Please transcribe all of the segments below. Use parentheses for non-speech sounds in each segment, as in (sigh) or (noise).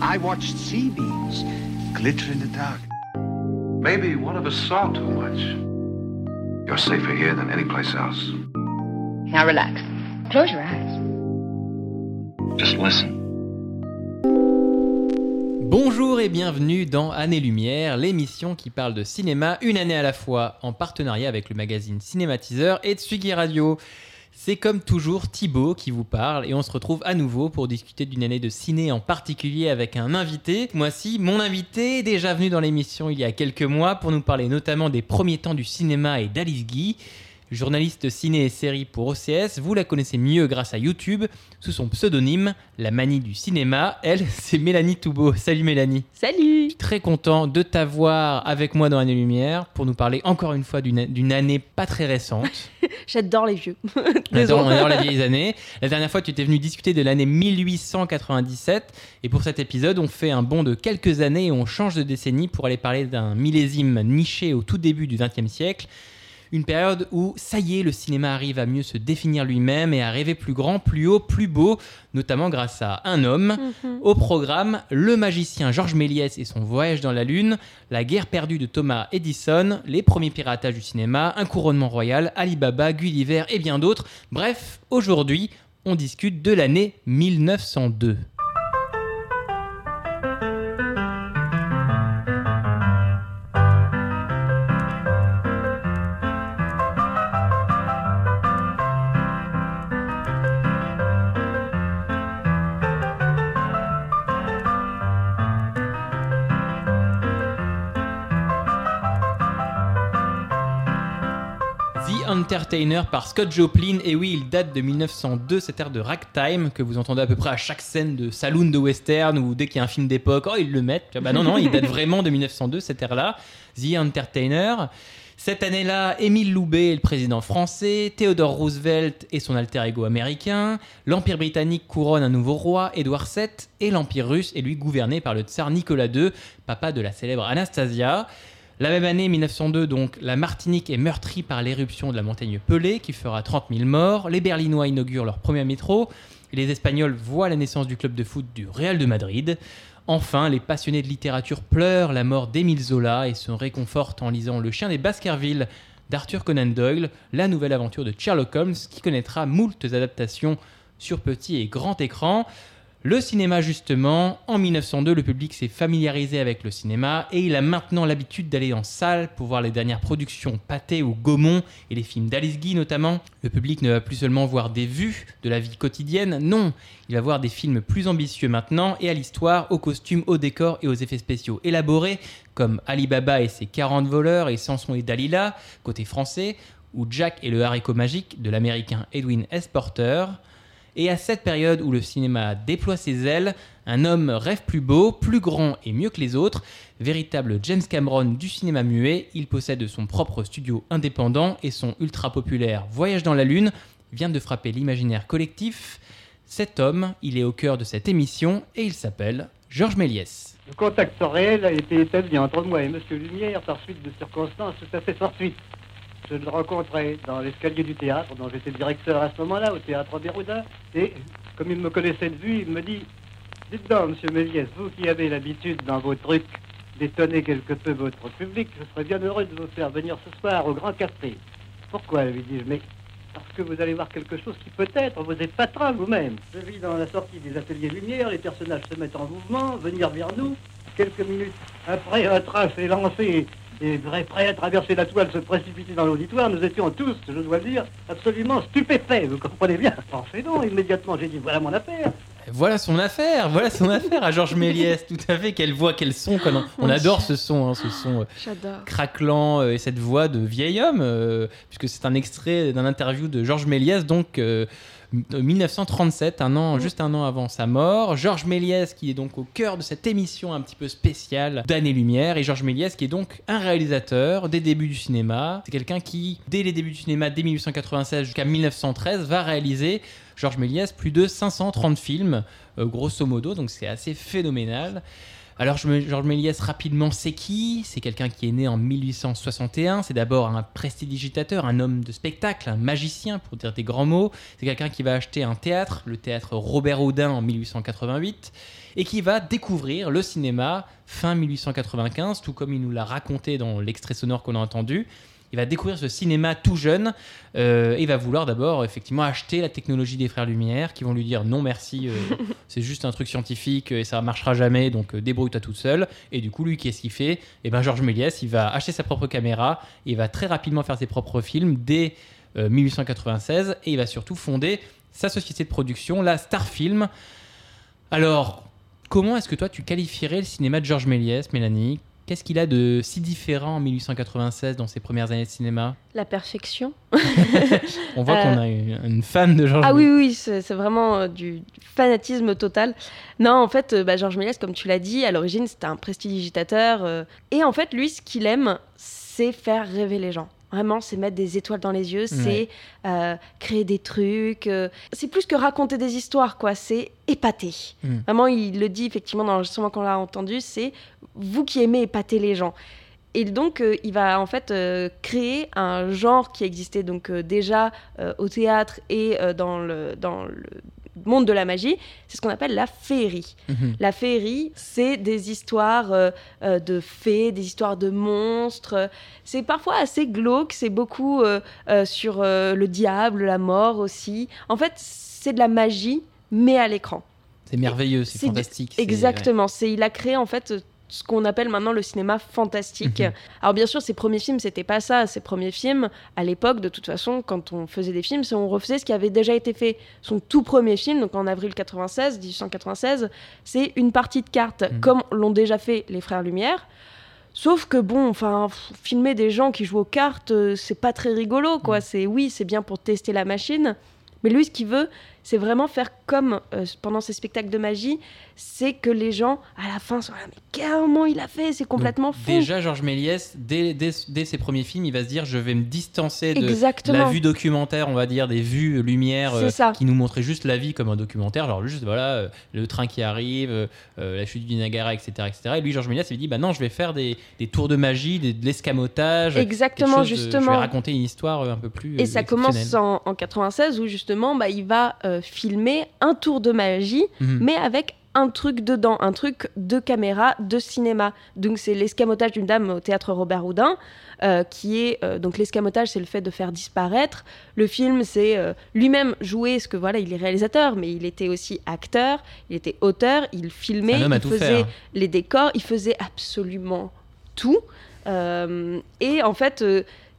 I watched sea beams glitter in the dark. Maybe one of us saw too much. You're safer here than any place else. Now relax. Close your eyes. Just listen. Bonjour et bienvenue dans Année Lumière, l'émission qui parle de cinéma une année à la fois, en partenariat avec le magazine Cinématiseur et Tsugi Radio. C'est comme toujours Thibaut qui vous parle et on se retrouve à nouveau pour discuter d'une année de ciné en particulier avec un invité. Moi-ci, mon invité déjà venu dans l'émission il y a quelques mois pour nous parler notamment des premiers temps du cinéma et d'Alice Guy. Journaliste ciné et série pour OCS, vous la connaissez mieux grâce à YouTube sous son pseudonyme La Manie du cinéma. Elle, (laughs) c'est Mélanie Toubeau. Salut Mélanie. Salut Je suis très content de t'avoir avec moi dans Année Lumière pour nous parler encore une fois d'une année pas très récente. (laughs) J'adore les vieux. (laughs) On adore les vieilles années. La dernière fois, tu étais venu discuter de l'année 1897. Et pour cet épisode, on fait un bond de quelques années et on change de décennie pour aller parler d'un millésime niché au tout début du XXe siècle. Une période où, ça y est, le cinéma arrive à mieux se définir lui-même et à rêver plus grand, plus haut, plus beau, notamment grâce à un homme. Mhm. Au programme, le magicien Georges Méliès et son voyage dans la Lune, la guerre perdue de Thomas Edison, les premiers piratages du cinéma, un couronnement royal, Alibaba, Gulliver et bien d'autres. Bref, aujourd'hui, on discute de l'année 1902. Entertainer par Scott Joplin. Et oui, il date de 1902, cet air de ragtime que vous entendez à peu près à chaque scène de saloon de western ou dès qu'il y a un film d'époque, oh, ils le mettent. Bah non, non, il date vraiment de 1902, cet air-là. The Entertainer. Cette année-là, Émile Loubet est le président français, Theodore Roosevelt et son alter ego américain, l'Empire britannique couronne un nouveau roi, Édouard VII, et l'Empire russe est lui gouverné par le tsar Nicolas II, papa de la célèbre Anastasia. La même année, 1902, donc, la Martinique est meurtrie par l'éruption de la montagne Pelée, qui fera 30 000 morts. Les Berlinois inaugurent leur premier métro. Les Espagnols voient la naissance du club de foot du Real de Madrid. Enfin, les passionnés de littérature pleurent la mort d'Émile Zola et se réconfortent en lisant Le chien des Baskerville d'Arthur Conan Doyle, la nouvelle aventure de Sherlock Holmes, qui connaîtra moultes adaptations sur petit et grand écran. Le cinéma, justement, en 1902, le public s'est familiarisé avec le cinéma et il a maintenant l'habitude d'aller en salle pour voir les dernières productions Pathé ou Gaumont et les films d'Alice Guy notamment. Le public ne va plus seulement voir des vues de la vie quotidienne, non, il va voir des films plus ambitieux maintenant et à l'histoire, aux costumes, aux décors et aux effets spéciaux élaborés, comme Alibaba et ses 40 voleurs et Samson et Dalila, côté français, ou Jack et le haricot magique de l'américain Edwin S. Porter. Et à cette période où le cinéma déploie ses ailes, un homme rêve plus beau, plus grand et mieux que les autres. Véritable James Cameron du cinéma muet, il possède son propre studio indépendant et son ultra populaire Voyage dans la Lune vient de frapper l'imaginaire collectif. Cet homme, il est au cœur de cette émission et il s'appelle Georges Méliès. Le contact réel a été établi entre moi et Monsieur Lumière par suite de circonstances tout à fait fortuites. Je le rencontrais dans l'escalier du théâtre, dont j'étais directeur à ce moment-là, au théâtre Béroudin, et comme il me connaissait de vue, il me dit Dites donc, Monsieur Méliès, vous qui avez l'habitude dans vos trucs d'étonner quelque peu votre public, je serais bien heureux de vous faire venir ce soir au Grand Café. Pourquoi lui dis-je Mais parce que vous allez voir quelque chose qui peut-être vous épatera vous-même. Je vis dans la sortie des ateliers lumière, les personnages se mettent en mouvement, venir vers nous. Quelques minutes après, un train s'est lancé et vrai prêt à traverser la toile, se précipiter dans l'auditoire. Nous étions tous, je dois le dire, absolument stupéfaits, vous comprenez bien. Pensez donc, immédiatement, j'ai dit, voilà mon affaire. Voilà son affaire, voilà son affaire à Georges Méliès, tout à fait. Quelle voix, quel son, on, adore ce son, hein, ce son euh, craquelant euh, et cette voix de vieil homme, euh, puisque c'est un extrait d'un interview de Georges Méliès, donc euh, 1937, un an, juste un an avant sa mort. Georges Méliès qui est donc au cœur de cette émission un petit peu spéciale d'Année-Lumière, et Georges Méliès qui est donc un réalisateur des débuts du cinéma. C'est quelqu'un qui, dès les débuts du cinéma, dès 1896 jusqu'à 1913, va réaliser Georges Méliès plus de 530 films, euh, grosso modo, donc c'est assez phénoménal. Alors Georges Méliès, rapidement, c'est qui? C'est quelqu'un qui est né en 1861. C'est d'abord un prestidigitateur, un homme de spectacle, un magicien, pour dire des grands mots. C'est quelqu'un qui va acheter un théâtre, le théâtre Robert Houdin en 1888, et qui va découvrir le cinéma fin 1895, tout comme il nous l'a raconté dans l'extrait sonore qu'on a entendu il va découvrir ce cinéma tout jeune euh, et il va vouloir d'abord effectivement acheter la technologie des frères Lumière qui vont lui dire non merci, euh, (laughs) c'est juste un truc scientifique et ça marchera jamais donc euh, débrouille-toi toute seule. Et du coup, lui, qu'est-ce qu'il fait? Et eh ben Georges Méliès, il va acheter sa propre caméra et il va très rapidement faire ses propres films dès 1896 et il va surtout fonder sa société de production, la Star Film. Alors, comment est-ce que toi tu qualifierais le cinéma de Georges Méliès, Mélanie? Qu'est-ce qu'il a de si différent en 1896 dans ses premières années de cinéma? La perfection. (laughs) On voit qu'on a euh, une, fan de Georges Ah oui, oui, c'est vraiment euh, du fanatisme total. Non, en fait, euh, bah, Georges Méliès, comme tu l'as dit, à l'origine, c'était un prestidigitateur. et en fait, lui, ce qu'il aime, c'est faire rêver les gens. Vraiment, c'est mettre des étoiles dans les yeux, c'est euh, créer des trucs. Euh, c'est plus que raconter des histoires, quoi. C'est épater. Mm. Vraiment, il le dit effectivement dans l'enregistrement qu'on l'a entendu, c'est vous qui aimez épater les gens. Et donc, euh, il va en fait créer un genre qui existait donc déjà au théâtre et dans, le, dans le monde de la magie, c'est ce qu'on appelle la féerie. Mhm. La féerie, c'est des histoires euh, euh, de fées, des histoires de monstres. C'est parfois assez glauque, c'est beaucoup euh, sur le diable, la mort aussi. En fait, c'est de la magie, mais à l'écran. C'est merveilleux, c'est fantastique. Exactement. C'est il a créé en fait ce qu'on appelle maintenant le cinéma fantastique. Mhm. Alors bien sûr, ses premiers films, c'était pas ça. Ses premiers films, à l'époque, de toute façon, quand on faisait des films, on refaisait ce qui avait déjà été fait. Son tout premier film, donc en avril 96, 1896, c'est une partie de cartes, mhm. comme l'ont déjà fait les Frères Lumière. Sauf que bon, enfin, filmer des gens qui jouent aux cartes, euh, c'est pas très rigolo, quoi. Mhm. C'est oui, c'est bien pour tester la machine, mais lui, ce qu'il veut, c'est vraiment faire comme euh, pendant ses spectacles de magie, c'est que les gens, à la fin, sont là, mais comment il a fait? C'est complètement fou. Déjà, Georges Méliès, dès, dès, ses premiers films, il va se dire, je vais me distancer de la vue documentaire, on va dire, des vues lumière euh, qui nous montraient juste la vie comme un documentaire, genre juste, voilà, euh, le train qui arrive, la chute du Niagara, etc., etc. Et lui, Georges Méliès, il dit, bah non, je vais faire des, des tours de magie, de l'escamotage. Exactement, justement. je vais raconter une histoire un peu plus. Et ça commence en, en 96 où justement, bah, il va filmer un tour de magie, mhm. mais avec un truc dedans, un truc de caméra, de cinéma. Donc c'est l'escamotage d'une dame au théâtre Robert Houdin, euh, qui est euh, donc l'escamotage, c'est le fait de faire disparaître. Le film, c'est euh, lui-même jouer, parce que voilà, il est réalisateur, mais il était aussi acteur, il était auteur, il filmait, il faisait les décors, il faisait absolument tout. et en fait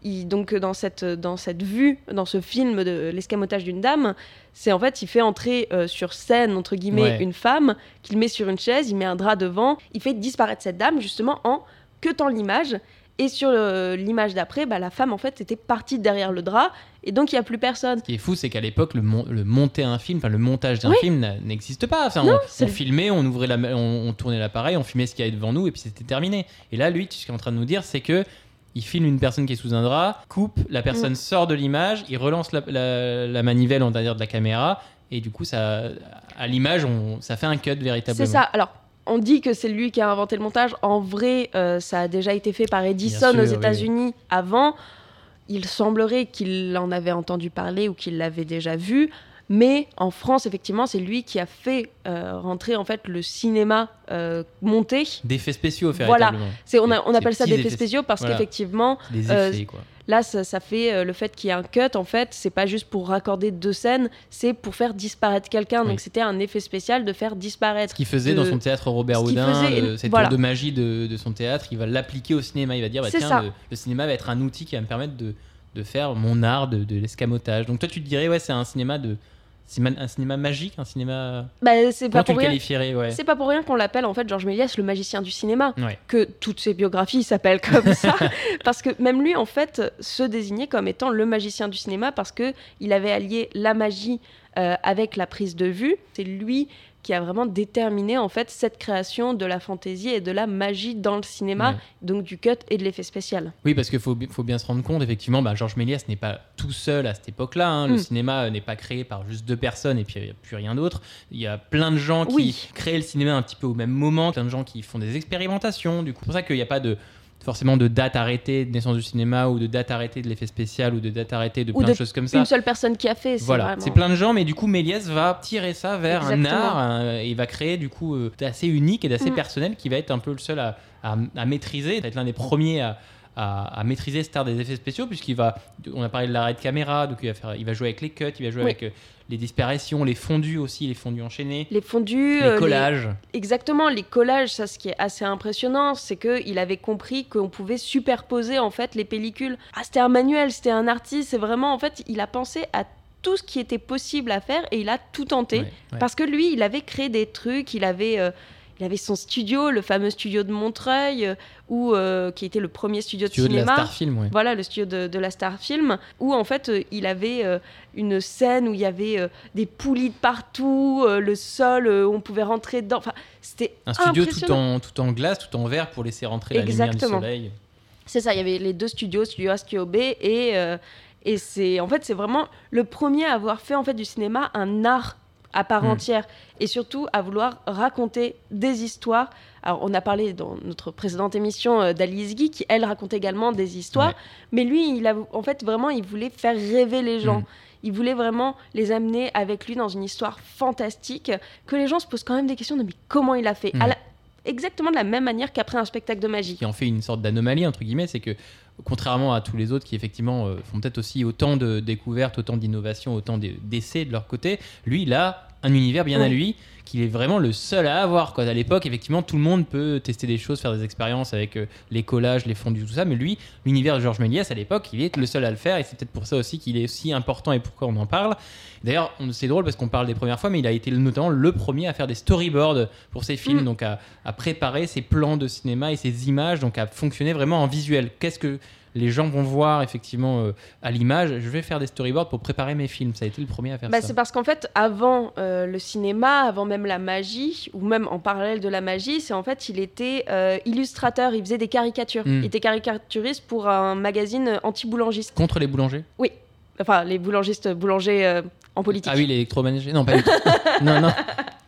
donc dans cette, dans cette vue, dans ce film de l'escamotage d'une dame, c'est en fait, il fait entrer euh, sur scène, entre guillemets, une femme, qu'il met sur une chaise, il met un drap devant, il fait disparaître cette dame justement en queutant l'image. Et sur l'image d'après, bah, la femme en fait était partie derrière le drap et donc il n'y a plus personne. Ce qui est fou, c'est qu'à l'époque, le, le, monter un film, le montage d'un film n'existe pas. Enfin, on, filmait, on ouvrait la, on, on tournait l'appareil, on filmait ce qu'il y avait devant nous et puis c'était terminé. Et là, lui, ce qu'il est en train de nous dire, c'est que il filme une personne qui est sous un drap, coupe, la personne mm. sort de l'image, il relance la, manivelle en derrière de la caméra, et du coup, ça, à l'image, ça fait un cut véritablement. C'est ça. Alors, on dit que c'est lui qui a inventé le montage. En vrai, euh, ça a déjà été fait par Edison aux États-Unis avant. Il semblerait qu'il en avait entendu parler ou qu'il l'avait déjà vu. Mais en France, effectivement, c'est lui qui a fait euh, rentrer en fait le cinéma euh, monté. D'effets spéciaux, Voilà, c'est on, on appelle ça des effets spéciaux parce qu'effectivement, euh, là, ça, fait le fait qu'il y ait un cut. En fait, c'est pas juste pour raccorder deux scènes, c'est pour faire disparaître quelqu'un. Donc c'était un effet spécial de faire disparaître. Ce qu'il faisait dans son théâtre Robert Houdin, cette voilà. de magie de, son théâtre, il va l'appliquer au cinéma. Il va dire, bah, tiens, le, cinéma va être un outil qui va me permettre de, de faire mon art de, de l'escamotage. Donc toi, tu te dirais, ouais, c'est un cinéma de c'est un cinéma magique, un cinéma. Bah, c'est pas, pour rien... ouais. C'est pas pour rien qu'on l'appelle en fait Georges Méliès le magicien du cinéma. Que toutes ses biographies s'appellent comme (laughs) ça, parce que même lui en fait se désignait comme étant le magicien du cinéma parce que il avait allié la magie euh, avec la prise de vue. C'est lui qui a vraiment déterminé en fait cette création de la fantaisie et de la magie dans le cinéma, Ouais. donc du cut et de l'effet spécial. Oui, parce qu'il faut, bi- faut bien se rendre compte, effectivement, bah, Georges Méliès n'est pas tout seul à cette époque-là. hein. Le Mm. cinéma euh, n'est pas créé par juste deux personnes et puis il n'y a plus rien d'autre. Il y a plein de gens qui Oui. créent le cinéma un petit peu au même moment, plein de gens qui font des expérimentations. Du coup, c'est pour ça qu'il n'y a pas de forcément de date arrêtée de naissance du cinéma ou de date arrêtée de l'effet spécial ou de date arrêtée de Ou plein de, de choses comme ça. Une seule personne qui a fait, c'est Voilà, vraiment- c'est plein de gens, mais du coup, Méliès va tirer ça vers un art un- et il va créer du coup euh, d'assez unique et d'assez Mm. personnel qui va être un peu le seul à, à- à maîtriser, ça va être l'un des premiers à, à- à maîtriser cet art des effets spéciaux, puisqu'il va, on a parlé de l'arrêt de caméra, donc il va, faire, il va jouer avec les cuts, il va jouer Oui. avec euh, les disparitions, les fondus aussi, les fondus enchaînés, Les fondus, les euh, les- collages. Exactement, les collages, ça, ce qui est assez impressionnant, c'est qu'il avait compris qu'on pouvait superposer en fait les pellicules. Ah, c'était un manuel, c'était un artiste, c'est vraiment en fait, il a pensé à tout ce qui était possible à faire et il a tout tenté. Ouais, ouais. Parce que lui, il avait créé des trucs, il avait, euh, il avait son studio, le fameux studio de Montreuil, euh, où, euh, qui était le premier studio de Studio de la cinéma. Star Film, ouais. Voilà, le studio de, de la Star Film, où en fait euh, il avait euh, une scène où il y avait des poulies de partout, le sol, où on pouvait rentrer dedans. Enfin, c'était Un studio tout en, tout en glace, tout en verre pour laisser rentrer la lumière Exactement. du soleil. C'est ça, il y avait les deux studios, studio A, studio B, et, et c'est en fait c'est vraiment le premier à avoir fait en fait du cinéma un art à part Mm. entière et surtout à vouloir raconter des histoires. Alors on a parlé dans notre précédente émission euh, d'Ali Izgui qui elle raconte également des histoires, Ouais. mais lui il a en fait vraiment il voulait faire rêver les gens. Mm. Il voulait vraiment les amener avec lui dans une histoire fantastique, que les gens se posent quand même des questions de mais comment il a fait? Mm. À la- Exactement de la même manière qu'après un spectacle de magie. qui en fait une sorte d'anomalie entre guillemets, c'est que contrairement à tous les autres qui effectivement euh, font peut-être aussi autant de découvertes, autant d'innovations, autant de- d'essais de leur côté, lui a un univers bien à lui qu'il est vraiment le seul à avoir. Quoi. À l'époque, effectivement, tout le monde peut tester des choses, faire des expériences avec euh, les collages, les fondus, tout ça, mais lui, l'univers de Georges Méliès à l'époque, il est le seul à le faire et c'est peut-être pour ça aussi qu'il est aussi important et pourquoi on en parle. D'ailleurs, c'est drôle parce qu'on parle des premières fois, mais il a été notamment le premier à faire des storyboards pour ses films, Mm. donc à, à préparer ses plans de cinéma et ses images, donc à fonctionner vraiment en visuel. Qu'est-ce que les gens vont voir effectivement euh, à l'image Je vais faire des storyboards pour préparer mes films. Ça a été le premier à faire Bah, ça. c'est parce qu'en fait, avant euh, le cinéma, avant même la magie, ou même en parallèle de la magie, c'est en fait, il était euh, illustrateur, il faisait des caricatures. Mm. Il était caricaturiste pour un magazine anti-boulangiste. Contre les boulangers? Enfin, les boulangistes, boulangers en politique. Ah oui, l'électroménager Non, pas du tout. (laughs) non, non.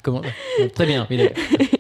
Comment Très bien. oui, d'accord. (laughs)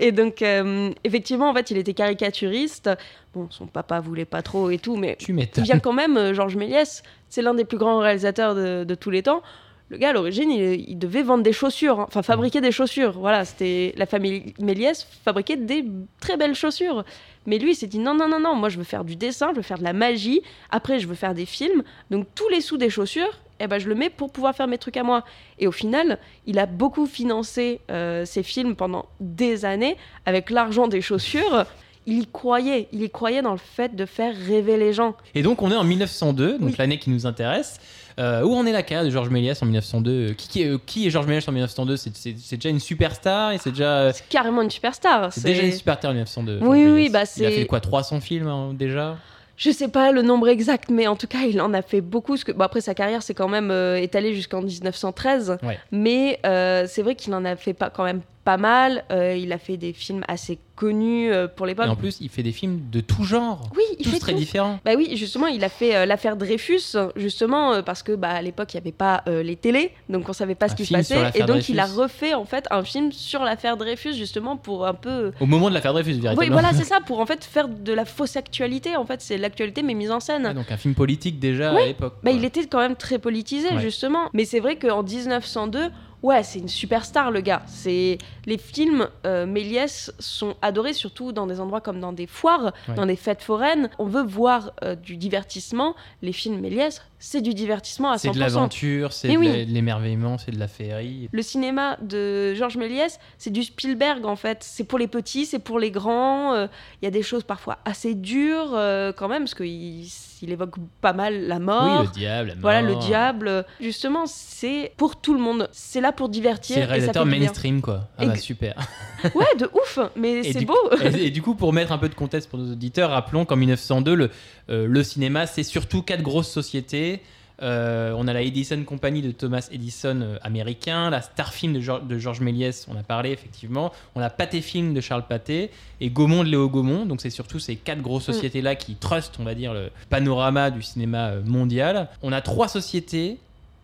Et donc, euh, effectivement, en fait, il était caricaturiste. Bon, son papa voulait pas trop et tout, mais tu m'étonnes. bien quand même, euh, Georges Méliès, c'est l'un des plus grands réalisateurs de, de tous les temps. Le gars, à l'origine, il, il devait vendre des chaussures, hein. enfin fabriquer des chaussures. Voilà, c'était la famille Méliès fabriquait des très belles chaussures. Mais lui, il s'est dit non, non, non, non, moi je veux faire du dessin, je veux faire de la magie. Après, je veux faire des films. Donc tous les sous des chaussures, eh ben, je le mets pour pouvoir faire mes trucs à moi. Et au final, il a beaucoup financé euh, ses films pendant des années avec l'argent des chaussures. Il y croyait, il y croyait dans le fait de faire rêver les gens. Et donc, on est en 1902, donc Oui. l'année qui nous intéresse. Euh, où en est la carrière de Georges Méliès en 1902 Euh, qui, qui est, qui est Georges Méliès en 1902 C'est- C'est c'est déjà une superstar et c'est déjà, C'est carrément une superstar. c'est déjà une superstar en 1902. Georges Oui, oui, bah, Il a c'est- fait quoi 300 films hein, déjà? Je sais pas le nombre exact, mais en tout cas, il en a fait beaucoup. parce que- bon, après, sa carrière s'est quand même euh, étalée jusqu'en 1913. Ouais. Mais euh, c'est vrai qu'il en a fait pas, quand même pas mal. Euh, il a fait des films assez connus euh, pour Et l'époque. en plus, il fait des films de tout genre, Oui, il tous fait très tout. différents. Bah oui, justement, il a fait euh, l'affaire Dreyfus, justement, parce que bah, à l'époque, il n'y avait pas les télés, donc on savait pas Un ce qui se passait. Et donc, il a refait en fait un film sur l'affaire Dreyfus, justement, pour un peu. Au moment de l'affaire Dreyfus, Oui, véritablement. voilà, c'est (laughs) ça, pour en fait faire de la fausse actualité. En fait, c'est l'actualité, mais mise en scène. Donc un film politique déjà Oui. à l'époque. Bah, il était quand même très politisé, Ouais. justement. Mais c'est vrai qu'en 1902, ouais, c'est une superstar, le gars. C'est Les films euh, Méliès sont adorés, surtout dans des endroits comme dans des foires, Ouais. dans des fêtes foraines. On veut voir euh, du divertissement. Les films Méliès, c'est du divertissement à 100%. C'est de l'aventure, c'est de oui. l'émerveillement, c'est de la féerie. Le cinéma de Georges Méliès, c'est du Spielberg en fait. C'est pour les petits, c'est pour les grands. Euh, Il y a des choses parfois assez dures euh, quand même, parce qu'il il évoque pas mal la mort. Oui, le diable, la mort. Voilà, le diable. Justement, c'est pour tout le monde. C'est là pour divertir. C'est réalisateur mainstream, quoi. Ah bah super. (laughs) Ouais, de ouf, mais c'est beau. et, et du coup, pour mettre un peu de contexte pour nos auditeurs, rappelons qu'en 1902, le, le cinéma, c'est surtout quatre grosses sociétés. Euh, on a la Edison Company de Thomas Edison euh, américain, la Star Film de, Geor- de Georges Méliès, on a parlé effectivement. On a Pathé Film de Charles Pathé et Gaumont de Léo Gaumont. Donc c'est surtout ces quatre grosses sociétés-là qui trustent, on va dire, le panorama du cinéma euh, mondial. On a trois sociétés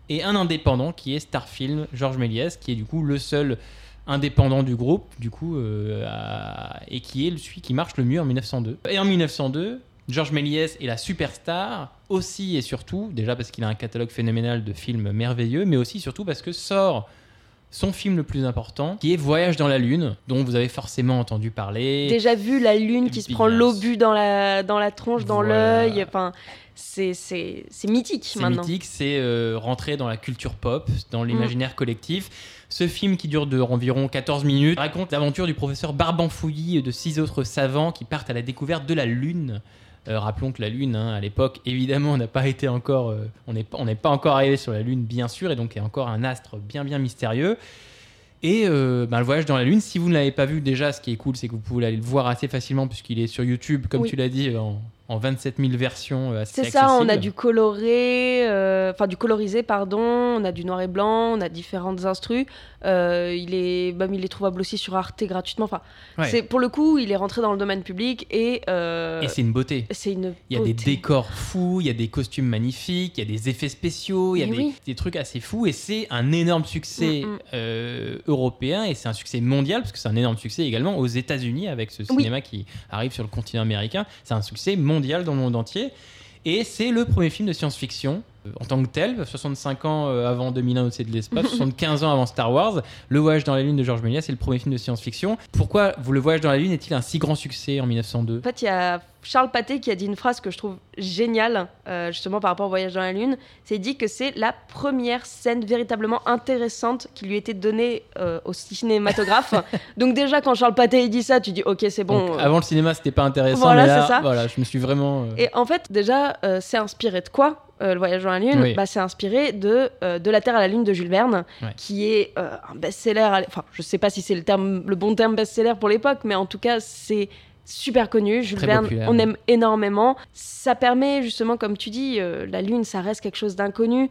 et un indépendant qui est Star Film, Georges Méliès, qui est du coup le seul indépendant du groupe, du coup, euh, à- et qui est celui qui marche le mieux en 1902. Et en 1902, Georges Méliès est la superstar, aussi et surtout, déjà parce qu'il a un catalogue phénoménal de films merveilleux, mais aussi surtout parce que sort son film le plus important, qui est Voyage dans la Lune, dont vous avez forcément entendu parler. Déjà vu la lune qui se prend l'obus dans la, dans la tronche, dans Voilà. l'œil. Enfin, c'est c'est- c'est mythique C'est maintenant. mythique, c'est euh, rentrer dans la culture pop, dans Mm. l'imaginaire collectif. Ce film qui dure de environ 14 minutes raconte l'aventure du professeur Barbanfouilly et de six autres savants qui partent à la découverte de la Lune. Euh, rappelons que la Lune, hein, à l'époque, évidemment, n'a pas été encore, euh, on n'est pas, on n'est pas encore arrivé sur la Lune, bien sûr, et donc est encore un astre bien bien mystérieux. Et euh, ben, le voyage dans la Lune, si vous ne l'avez pas vu déjà, ce qui est cool, c'est que vous pouvez aller le voir assez facilement puisqu'il est sur YouTube, comme Oui. tu l'as dit, en, en 27 000 versions assez C'est ça, on a du coloré, enfin du colorisé, pardon, on a du noir et blanc, on a différentes instrus. Euh, il, est, bah, il est trouvable aussi sur Arte gratuitement. Enfin, Ouais. c'est Pour le coup, il est rentré dans le domaine public et, euh, Et c'est une beauté. c'est une Il y a des décors fous, il y a des costumes magnifiques, il y a des effets spéciaux, il y a des, oui. des trucs assez fous et c'est un énorme succès Mm, mm. euh, européen et c'est un succès mondial parce que c'est un énorme succès également aux États-Unis avec ce Oui. cinéma qui arrive sur le continent américain. C'est un succès mondial dans le monde entier et c'est le premier film de science-fiction en tant que tel, 65 ans euh, avant 2001 au-dessus de l'espace, (laughs) 75 ans avant Star Wars, Le Voyage dans la Lune de Georges Méliès, c'est le premier film de science-fiction. Pourquoi vous, Le Voyage dans la Lune est-il un si grand succès en 1902 En fait, il y a Charles Pathé qui a dit une phrase que je trouve géniale, euh, justement par rapport au voyage dans la Lune. C'est dit que c'est la première scène véritablement intéressante qui lui était donnée euh, au cinématographe. (laughs) Donc déjà, quand Charles Pathé dit ça, tu dis ok, c'est bon. Donc, euh, avant le cinéma, c'était pas intéressant, Voilà, mais là, c'est ça. voilà, je me suis vraiment. euh, Et en fait, déjà, euh, c'est inspiré de quoi? Euh, le voyage dans la Lune Oui. bah, C'est inspiré de, euh, de La Terre à la Lune de Jules Verne, Ouais. qui est euh, un best-seller. Enfin, je sais pas si c'est le, terme, le bon terme best-seller pour l'époque, mais en tout cas, c'est super connu. Jules Très Verne, populaire, on aime énormément. Ça permet justement, comme tu dis, la Lune, ça reste quelque chose d'inconnu.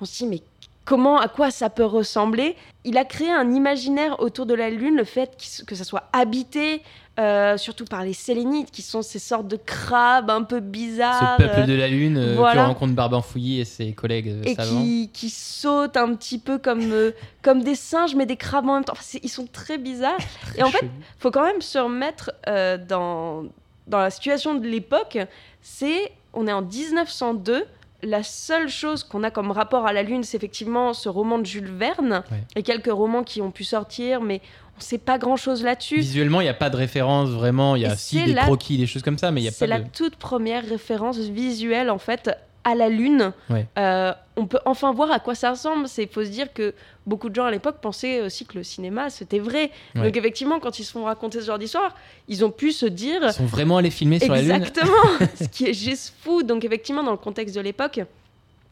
On se dit, mais comment, à quoi ça peut ressembler? Il a créé un imaginaire autour de la Lune, le fait que ça soit habité, euh, surtout par les sélénites, qui sont ces sortes de crabes un peu bizarres. ce peuple euh, de la Lune euh, voilà. que rencontre Barbanfouilly et ses collègues euh, et savants. qui, qui sautent un petit peu comme, euh, (laughs) comme des singes, mais des crabes en même temps. Enfin, ils sont très bizarres. (laughs) Et en fait, Chelou. faut quand même se remettre euh, dans, dans la situation de l'époque. C'est, on est en 1902. La seule chose qu'on a comme rapport à la Lune, c'est effectivement ce roman de Jules Verne Ouais. et quelques romans qui ont pu sortir, mais on sait pas grand-chose là-dessus. Visuellement, il n'y a pas de référence vraiment. Il y a si c'est des la- croquis, des choses comme ça, mais il n'y a C'est pas la de. toute première référence visuelle en fait à la Lune. Ouais. Euh, on peut enfin voir à quoi ça ressemble. C'est faut se dire que beaucoup de gens à l'époque pensaient aussi que le cinéma c'était vrai. Ouais. Donc effectivement, quand ils se font raconter ce genre d'histoire, ils ont pu se dire Ils sont vraiment allés filmer sur la Lune. exactement (laughs) ce qui est juste fou. Donc effectivement, dans le contexte de l'époque.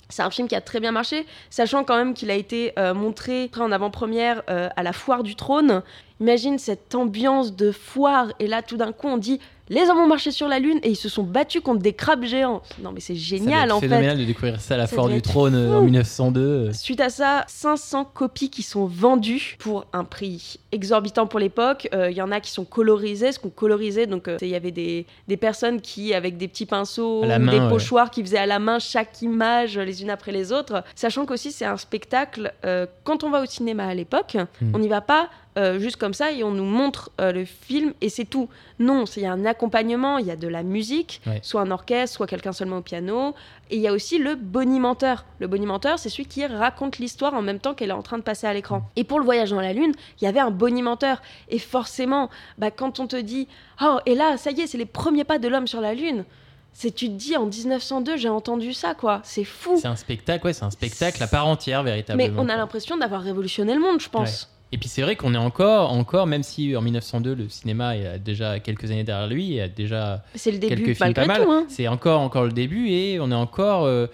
C'est un film qui a très bien marché, sachant quand même qu'il a été euh, montré en avant-première euh, à la foire du trône. Imagine cette ambiance de foire, et là tout d'un coup on dit les hommes ont marché sur la lune et ils se sont battus contre des crabes géants. Non mais c'est génial en fait. phénoménal de découvrir ça à la Ça foire du trône euh, en fou. 1902. Suite à ça, 500 copies qui sont vendues pour un prix exorbitant pour l'époque. Euh, Il y en a qui sont colorisées, ce qu'on colorisait. Donc, euh, il y avait des, des personnes qui, avec des petits pinceaux, main, des ouais. pochoirs, qui faisaient à la main chaque image les unes après les autres. Sachant qu'aussi, c'est un spectacle. euh, quand on va au cinéma à l'époque, Hmm. on n'y va pas euh, juste comme ça et on nous montre euh, le film et c'est tout. Non, il y a un accompagnement, il y a de la musique, Ouais. soit un orchestre, soit quelqu'un seulement au piano. Et il y a aussi le bonimenteur. Le bonimenteur, c'est celui qui raconte l'histoire en même temps qu'elle est en train de passer à l'écran. Et pour le voyage dans la Lune, il y avait un bonimenteur. Et forcément, bah, quand on te dit Oh, et là, ça y est, c'est les premiers pas de l'homme sur la Lune. C'est tu te dis en 1902, j'ai entendu ça, quoi. C'est fou. C'est un spectacle, ouais, c'est un spectacle à part entière, Mais véritablement. on a l'impression d'avoir révolutionné le monde, je pense. Et puis c'est vrai qu'on est encore, encore, même si en 1902 le cinéma a déjà quelques années derrière lui, et a déjà C'est le début, quelques films pas mal. hein. C'est encore, encore le début et on est encore euh,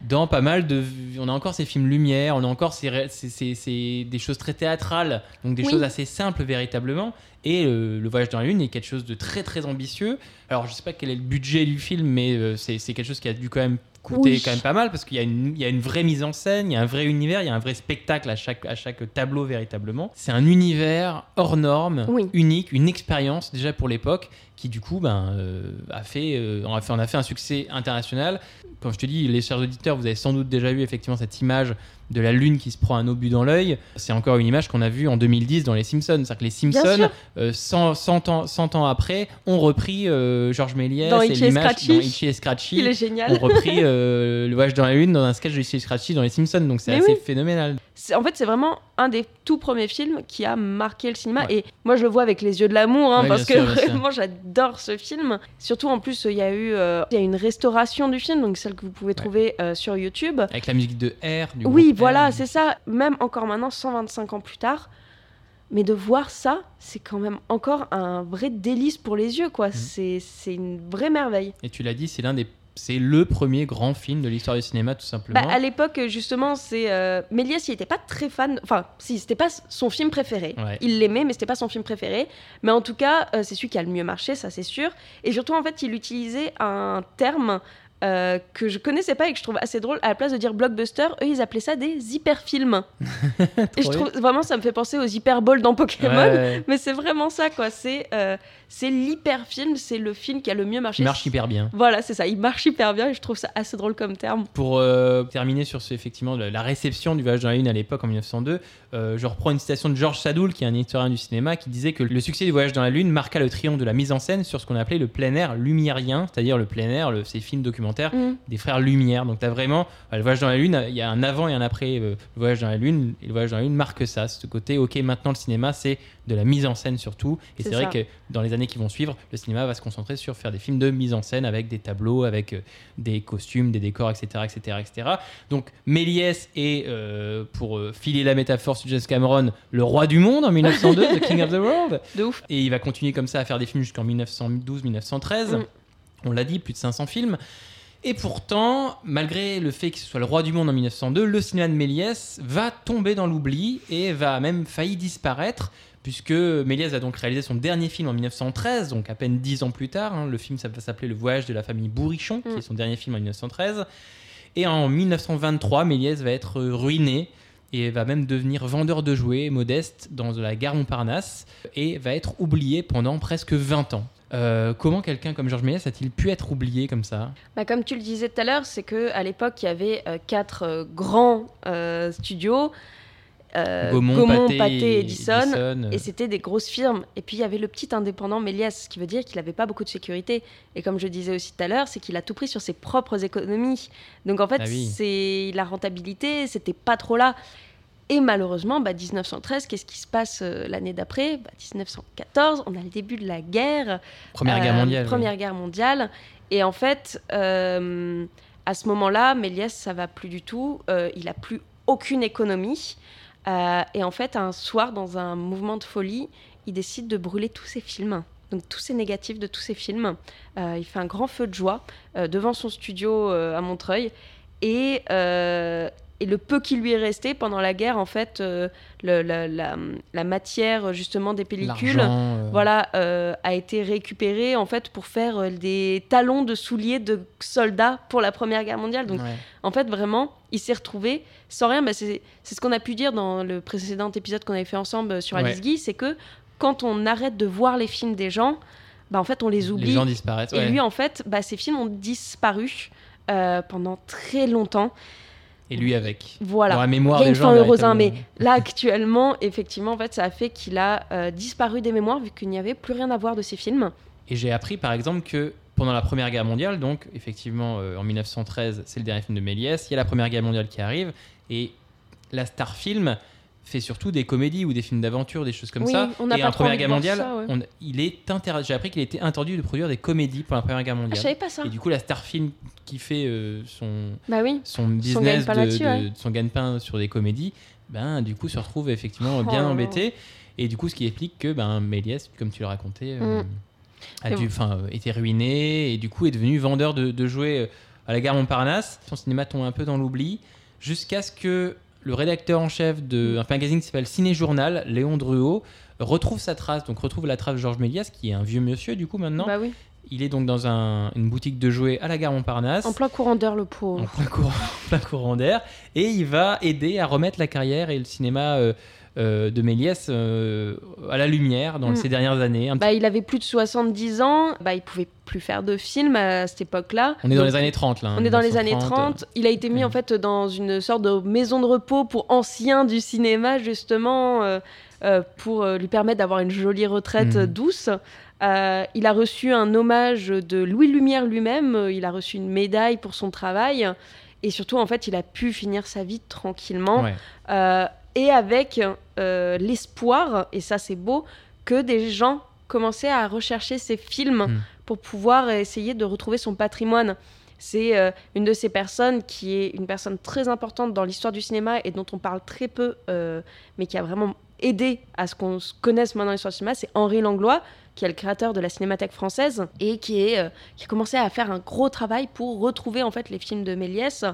dans pas mal de. On a encore ces films lumière, on a encore ces, ces- ces- ces- des choses très théâtrales, donc des Oui. choses assez simples véritablement. Et euh, le voyage dans la lune est quelque chose de très très ambitieux. Alors je sais pas quel est le budget du film, mais euh, c'est quelque chose qui a dû quand même coûté Oui. quand même pas mal parce qu'il y, a une- il y a une vraie mise en scène, il y a un vrai univers, il y a un vrai spectacle à chaque, à chaque tableau véritablement. C'est un univers hors norme, Oui. unique, une expérience déjà pour l'époque qui du coup ben, euh, a fait, euh, on, a fait, on a fait un succès international. Comme je te dis, les chers auditeurs, vous avez sans doute déjà vu effectivement cette image de la lune qui se prend un obus dans l'œil. C'est encore une image qu'on a vue en 2010 dans les Simpsons. C'est-à-dire que les Simpsons, euh, 100, 100 ans, 100 ans après, ont repris euh, Georges Méliès Dans et l'image Scratchy. dans Itchy et Scratchy Il est ont génial. repris euh, le voyage dans la lune dans un sketch de Itchy et Scratchy dans les Simpsons. Donc c'est assez oui. phénoménal. En fait, c'est vraiment un des tout premiers films qui a marqué le cinéma. Ouais. Et moi, je le vois avec les yeux de l'amour, hein, Ouais, parce que sûr, vraiment, j'adore ce film. Surtout, en plus, il y a eu euh, il y a une restauration du film, donc celle que vous pouvez trouver euh, sur YouTube. Avec la musique de R. Du Oui, voilà, c'est ça. Même encore maintenant, 125 ans plus tard. Mais de voir ça, c'est quand même encore un vrai délice pour les yeux, quoi. C'est c'est une vraie merveille. Et tu l'as dit, c'est l'un des. C'est le premier grand film de l'histoire du cinéma, tout simplement. Bah, à l'époque, justement, c'est euh, Méliès, il était pas très fan. Enfin, si, c'était pas son film préféré. Ouais. Il l'aimait, mais c'était pas son film préféré. Mais en tout cas, euh, c'est celui qui a le mieux marché, ça c'est sûr. Et surtout, en fait, il utilisait un terme euh, que je connaissais pas et que je trouve assez drôle. À la place de dire blockbuster, eux, ils appelaient ça des hyperfilms. (laughs) et je trouve vraiment, ça me fait penser aux hyperballs dans Pokémon. Ouais, (laughs) Mais c'est vraiment ça, quoi. C'est euh, c'est l'hyperfilm, c'est le film qui a le mieux marché. qui marche hyper bien. Voilà, c'est ça. Il marche hyper bien et je trouve ça assez drôle comme terme. Pour euh, terminer sur ce, effectivement la réception du voyage dans la lune à l'époque en 1902, euh, je reprends une citation de Georges Sadoul, qui est un historien du cinéma, qui disait que le succès du voyage dans la lune marqua le triomphe de la mise en scène sur ce qu'on appelait le plein air lumiérien, c'est-à-dire le plein air, le- ces films documentaires Mm. des frères Lumière. Donc tu as vraiment le voyage dans la lune, il y a un avant et un après euh, le voyage dans la lune, et le voyage dans la lune marque ça, ce côté ok maintenant le cinéma c'est de la mise en scène surtout, et C'est vrai que dans les années qui vont suivre, le cinéma va se concentrer sur faire des films de mise en scène avec des tableaux, avec euh, des costumes, des décors, etc. etc., etc. Donc Méliès est, euh, pour filer la métaphore sur James Cameron, le roi du monde en 1902, (laughs) The King of the World. De ouf. Et il va continuer comme ça à faire des films jusqu'en 1912-1913. Mm. On l'a dit, plus de 500 films. Et pourtant, malgré le fait que ce soit le roi du monde en 1902, le cinéma de Méliès va tomber dans l'oubli et va même failli disparaître, puisque Méliès a donc réalisé son dernier film en 1913, donc à peine 10 ans plus tard. hein. Le film ça va s'appeler Le voyage de la famille Bourrichon, qui Mm. est son dernier film en 1913. Et en 1923, Méliès va être ruiné et va même devenir vendeur de jouets modeste dans la gare Montparnasse et va être oublié pendant presque 20 ans. Euh, comment quelqu'un comme Georges Méliès a-t-il pu être oublié comme ça Bah, comme tu le disais tout à l'heure, c'est que à l'époque, il y avait euh, quatre euh, grands studios. euh, Gaumont, Pathé, Pathé, Edison. Edison, Et c'était des grosses firmes. Et puis il y avait le petit indépendant Méliès, ce qui veut dire qu'il n'avait pas beaucoup de sécurité. Et comme je disais aussi tout à l'heure, c'est qu'il a tout pris sur ses propres économies. Donc en fait, Ah oui. c'est la rentabilité, c'était pas trop là. Et malheureusement, bah, 1913, qu'est-ce qui se passe euh, l'année d'après? Bah, 1914, on a le début de la guerre. Première Guerre Euh, mondiale. oui. Première guerre mondiale. Et en fait, euh, à ce moment-là, Méliès, ça va plus du tout. Il a plus aucune économie. Et en fait, un soir, dans un mouvement de folie, il décide de brûler tous ses films. Donc tous ses négatifs de tous ses films. Euh, il fait un grand feu de joie euh, devant son studio euh, à Montreuil. Et, et le peu qui lui est resté pendant la guerre, en fait, euh, le- la, la- la matière justement des pellicules, euh, voilà, euh, a été récupéré en fait pour faire des talons de souliers de soldats pour la Première Guerre mondiale. Donc ouais. en fait vraiment, il s'est retrouvé sans rien. Bah, c'est ce qu'on a pu dire dans le précédent épisode qu'on avait fait ensemble sur Ouais. Alice Guy, c'est que quand on arrête de voir les films des gens, bah, en fait on les oublie. Les gens disparaissent. Et ouais. lui en fait, bah, ces films ont disparu pendant très longtemps. Et lui avec. Voilà. Dans la mémoire Il y a des une gens. fin heureuse, hein, mais là actuellement, effectivement, en fait, ça a fait qu'il a euh, disparu des mémoires vu qu'il n'y avait plus rien à voir de ces films. Et j'ai appris par exemple que pendant la Première Guerre mondiale, donc effectivement euh, en 1913, c'est le dernier film de Méliès, il y a la Première Guerre mondiale qui arrive et la Star Film fait surtout des comédies ou des films d'aventure, des choses comme Oui, ça. on n'a et pas en trop Première de Guerre mondiale, ça, ouais. on- il est inter- j'ai appris qu'il était interdit de produire des comédies pour la Première Guerre Ah, mondiale. je savais pas ça. et du coup, la Star Film qui fait euh, son, Bah oui. son business gagne-pain de, là-dessus, de- ouais. de son gagne-pain sur des comédies, ben du coup se retrouve effectivement Oh bien là. embêté. Et du coup, ce qui explique que ben Méliès, comme tu l'as raconté, euh, Mm. a dû, enfin, euh, était ruiné et du coup est devenu vendeur de, de jouets à la gare Montparnasse. Son cinéma tombe un peu dans l'oubli jusqu'à ce que le rédacteur en chef d'un magazine qui s'appelle Ciné Journal, Léon Druot, retrouve sa trace, donc retrouve la trace de Georges Méliès, qui est un vieux monsieur du coup maintenant, Bah oui. Il est donc dans un- une boutique de jouets à la gare Montparnasse. En plein courant d'heure, le en pauvre. plein courant, (laughs) plein courant d'air. Et il va aider à remettre la carrière et le cinéma euh, euh, de Méliès euh, à la lumière dans Mm. ces dernières années. Bah, il avait plus de 70 ans, bah, il pouvait plus faire de films à cette époque-là. On est dans les années 30 là. hein, On est dans les années 1930. 30. Il a été mis en fait dans une sorte de maison de repos pour anciens du cinéma justement euh, pour lui permettre d'avoir une jolie retraite euh, douce. Euh, il a reçu un hommage de Louis Lumière lui-même. Il a reçu une médaille pour son travail et surtout en fait il a pu finir sa vie tranquillement Ouais. euh, et avec euh, l'espoir et ça c'est beau que des gens commençaient à rechercher ses films Mm. pour pouvoir essayer de retrouver son patrimoine. C'est euh, une de ces personnes qui est une personne très importante dans l'histoire du cinéma et dont on parle très peu, euh, mais qui a vraiment aidé à ce qu'on se connaisse maintenant l'histoire du cinéma. C'est Henri Langlois, qui est le créateur de la Cinémathèque française et qui, est, euh, qui a commencé à faire un gros travail pour retrouver en fait les films de Méliès,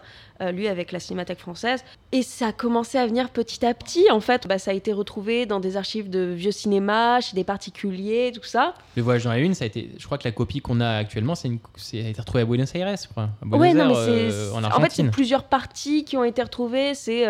euh, lui avec la Cinémathèque française. Et ça a commencé à venir petit à petit. En fait, bah, ça a été retrouvé dans des archives de vieux cinéma, chez des particuliers, tout ça. Le voyage dans la lune, ça a été. Je crois que la copie qu'on a actuellement, c'est une... a été retrouvée à Buenos Aires, je crois. À Buenos Ouais, non, Aires, mais euh, c'est. en en fait, c'est plusieurs parties qui ont été retrouvées. C'est